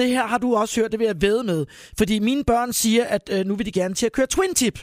det her har du også hørt, det vil jeg ved med. Fordi mine børn siger, at øh, nu vil de gerne til at køre twin tip.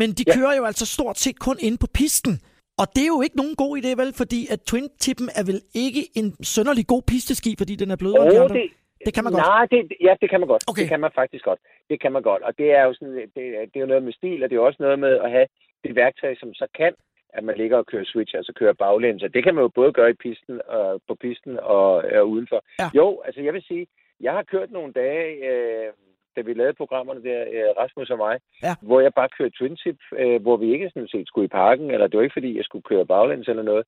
Men de ja. kører jo altså stort set kun inde på pisten. Og det er jo ikke nogen god idé, vel? Fordi at twin tippen er vel ikke en sønderlig god pisteski, fordi den er blødere Åh, end de andre? det, Det kan man godt. Nej, det, ja, det kan man godt. Okay. Det kan man faktisk godt. Det kan man godt. Og det er jo sådan, det, det er jo noget med stil, og det er jo også noget med at have det værktøj, som så kan, at man ligger og kører switch, altså kører baglæns. Og det kan man jo både gøre i pisten og på pisten og, og udenfor. Ja. Jo, altså jeg vil sige, jeg har kørt nogle dage, øh, da vi lavede programmerne der, øh, Rasmus og mig, Ja. hvor jeg bare kørte twin tip, øh, hvor vi ikke sådan set skulle i parken, eller det var ikke fordi, jeg skulle køre baglæns eller noget.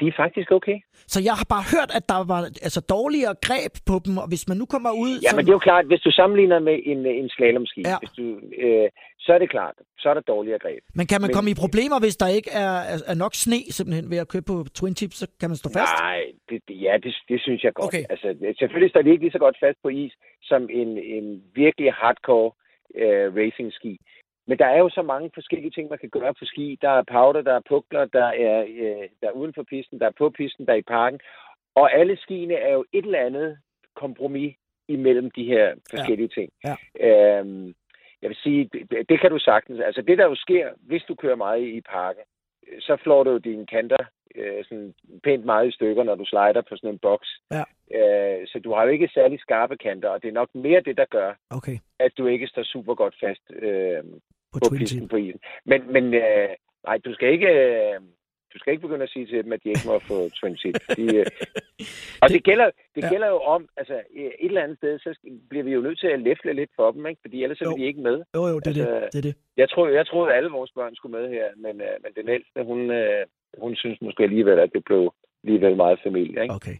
De er faktisk okay. Så jeg har bare hørt, at der var altså, dårligere greb på dem, og hvis man nu kommer ud... Ja, som- men det er jo klart, hvis du sammenligner med en, en slalomski, Ja. hvis du, øh, så er det klart, så er der dårligere greb. Men kan man Men- komme i problemer, hvis der ikke er, er, nok sne simpelthen ved at køre på twin tip, så kan man stå fast? Nej, det, det, ja, det, det synes jeg godt. Okay. Altså, selvfølgelig står de ikke lige så godt fast på is, som en, en virkelig hardcore øh, racing-ski. Men der er jo så mange forskellige ting, man kan gøre på ski. Der er powder, der er pukler, der er, øh, der er uden for pisten, der er på pisten, der er i parken. Og alle skiene er jo et eller andet kompromis imellem de her forskellige ja. ting. Ja. Øhm, jeg vil sige, det, det kan du sagtens. Altså det, der jo sker, hvis du kører meget i parken, øh, så flår du jo dine kanter øh, sådan pænt meget i stykker, når du slider på sådan en boks. Ja. Øh, så du har jo ikke særlig skarpe kanter, og det er nok mere det, der gør, Okay, at du ikke står super godt fast øh, på, på twin pisten på isen. Men, men øh, nej, du skal ikke... Øh, du skal ikke begynde at sige til dem, at de ikke må få twin seat. De, øh, og det, det gælder, det Ja. gælder jo om, altså øh, et eller andet sted, så bliver vi jo nødt til at læfle lidt for dem, ikke? fordi ellers Jo. er de ikke med. Jo, jo, det er det. Altså, det, er det. Jeg tror, jeg troede, at alle vores børn skulle med her, men, øh, men den ældste, hun, øh, hun synes måske alligevel, at det blev alligevel meget familie. Ikke? Okay.